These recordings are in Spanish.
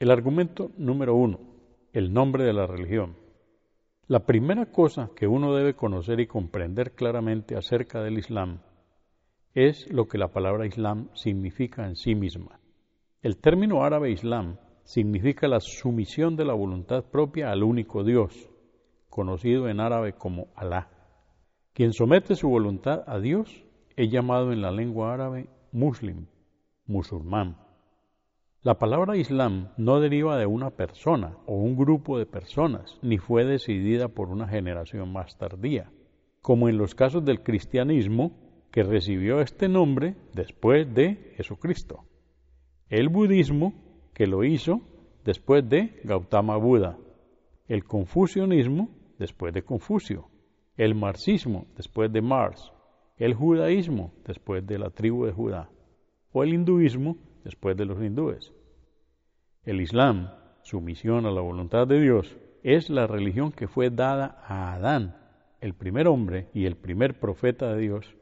El argumento número uno, el nombre de la religión. La primera cosa que uno debe conocer y comprender claramente acerca del Islam es lo que la palabra Islam significa en sí misma. El término árabe Islam significa la sumisión de la voluntad propia al único Dios, conocido en árabe como Alá. Quien somete su voluntad a Dios es llamado en la lengua árabe muslim, musulmán. La palabra Islam no deriva de una persona o un grupo de personas, ni fue decidida por una generación más tardía, como en los casos del cristianismo, que recibió este nombre después de Jesucristo. El budismo, que lo hizo después de Gautama Buda. El confucianismo, después de Confucio. El marxismo, después de Marx. El judaísmo, después de la tribu de Judá. O el hinduismo, después de los hindúes. El Islam, sumisión a la voluntad de Dios, es la religión que fue dada a Adán, el primer hombre y el primer profeta de Dios,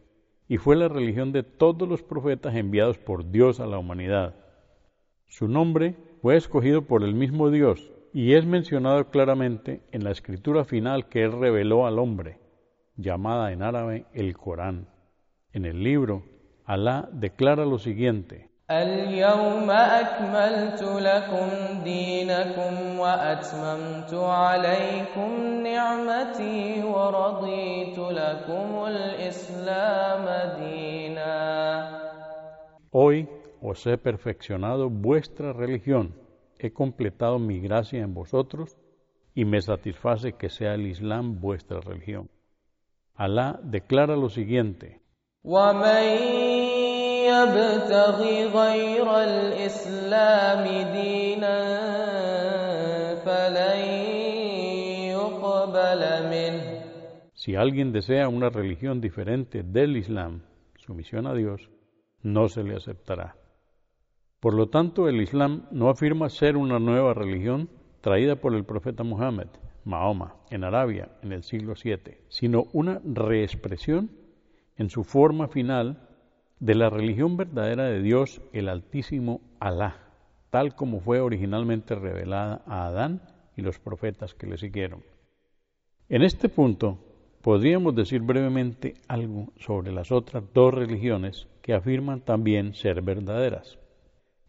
y fue la religión de todos los profetas enviados por Dios a la humanidad. Su nombre fue escogido por el mismo Dios y es mencionado claramente en la escritura final que Él reveló al hombre, llamada en árabe el Corán. En el libro, Alá declara lo siguiente. اليوم أكملت لكم دينكم وأتممت عليكم نعمتي ورضيت لكم الإسلام دينا Hoy os he perfeccionado vuestra religión, he completado mi gracia en vosotros y me satisface que sea el Islam vuestra religión. Alá declara lo siguiente. Si alguien desea una religión diferente del Islam, sumisión a Dios, no se le aceptará. Por lo tanto, el Islam no afirma ser una nueva religión traída por el profeta Muhammad, Mahoma, en Arabia en el siglo VII, sino una reexpresión en su forma final de la religión verdadera de Dios, el Altísimo Alá, tal como fue originalmente revelada a Adán y los profetas que le siguieron. En este punto, podríamos decir brevemente algo sobre las otras dos religiones que afirman también ser verdaderas.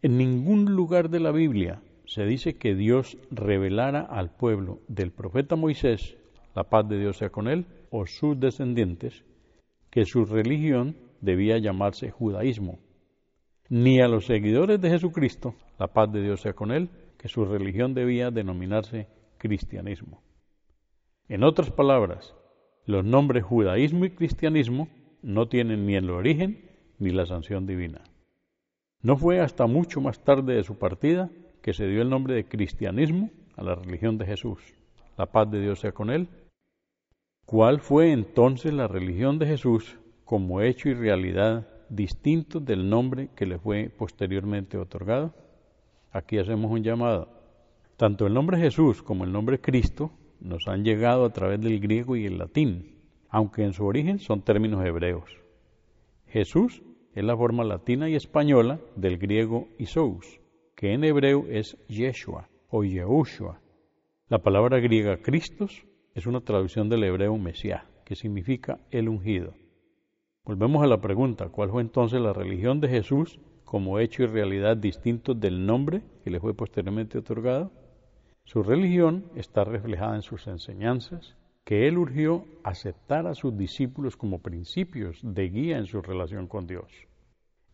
En ningún lugar de la Biblia se dice que Dios revelara al pueblo del profeta Moisés, la paz de Dios sea con él, o sus descendientes, que su religión debía llamarse judaísmo, ni a los seguidores de Jesucristo, la paz de Dios sea con él, que su religión debía denominarse cristianismo. En otras palabras, los nombres judaísmo y cristianismo no tienen ni el origen ni la sanción divina. No fue hasta mucho más tarde de su partida que se dio el nombre de cristianismo a la religión de Jesús. La paz de Dios sea con él. ¿Cuál fue entonces la religión de Jesús como hecho y realidad distintos del nombre que le fue posteriormente otorgado. Aquí hacemos un llamado. Tanto el nombre Jesús como el nombre Cristo nos han llegado a través del griego y el latín, aunque en su origen son términos hebreos. Jesús es la forma latina y española del griego Isous, que en hebreo es Yeshua o Yehushua. La palabra griega Christos es una traducción del hebreo Mesías, que significa el ungido. Volvemos a la pregunta, ¿cuál fue entonces la religión de Jesús como hecho y realidad distintos del nombre que le fue posteriormente otorgado? Su religión está reflejada en sus enseñanzas, que él urgió aceptar a sus discípulos como principios de guía en su relación con Dios.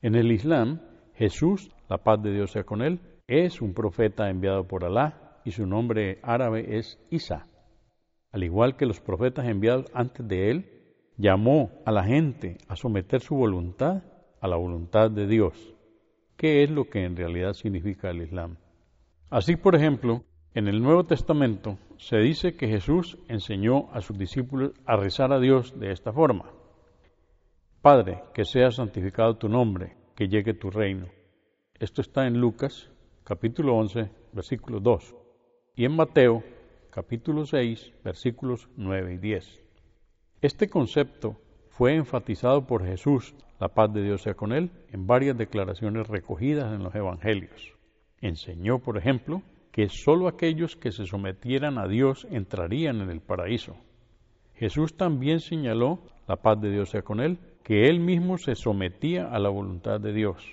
En el Islam, Jesús, la paz de Dios sea con él, es un profeta enviado por Alá y su nombre árabe es Isa. Al igual que los profetas enviados antes de él, llamó a la gente a someter su voluntad a la voluntad de Dios, que es lo que en realidad significa el Islam. Así, por ejemplo, en el Nuevo Testamento se dice que Jesús enseñó a sus discípulos a rezar a Dios de esta forma. Padre, que sea santificado tu nombre, que llegue tu reino. Esto está en Lucas capítulo 11, versículo 2, y en Mateo capítulo 6, versículos 9 y 10. Este concepto fue enfatizado por Jesús, la paz de Dios sea con él, en varias declaraciones recogidas en los Evangelios. Enseñó, por ejemplo, que sólo aquellos que se sometieran a Dios entrarían en el paraíso. Jesús también señaló, la paz de Dios sea con él, que él mismo se sometía a la voluntad de Dios.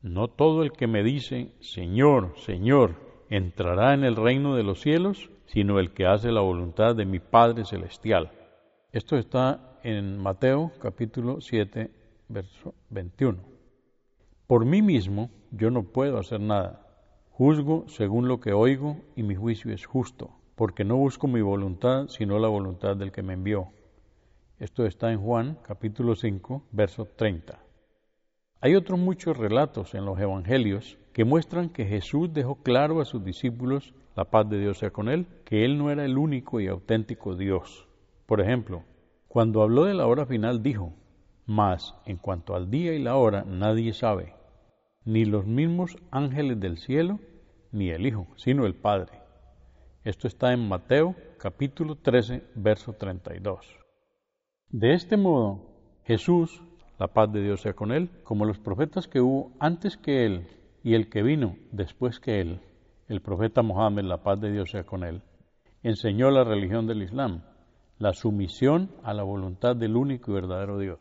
No todo el que me dice, Señor, Señor, entrará en el reino de los cielos, sino el que hace la voluntad de mi Padre Celestial. Esto está en Mateo capítulo 7, verso 21. Por mí mismo yo no puedo hacer nada. Juzgo según lo que oigo y mi juicio es justo, porque no busco mi voluntad, sino la voluntad del que me envió. Esto está en Juan capítulo 5, verso 30. Hay otros muchos relatos en los Evangelios que muestran que Jesús dejó claro a sus discípulos, la paz de Dios sea con él, que él no era el único y auténtico Dios. Por ejemplo, cuando habló de la hora final dijo, mas en cuanto al día y la hora nadie sabe, ni los mismos ángeles del cielo, ni el Hijo, sino el Padre. Esto está en Mateo capítulo 13, verso 32. De este modo, Jesús la paz de Dios sea con él, como los profetas que hubo antes que él y el que vino después que él, el profeta Mohammed, la paz de Dios sea con él, enseñó la religión del Islam, la sumisión a la voluntad del único y verdadero Dios.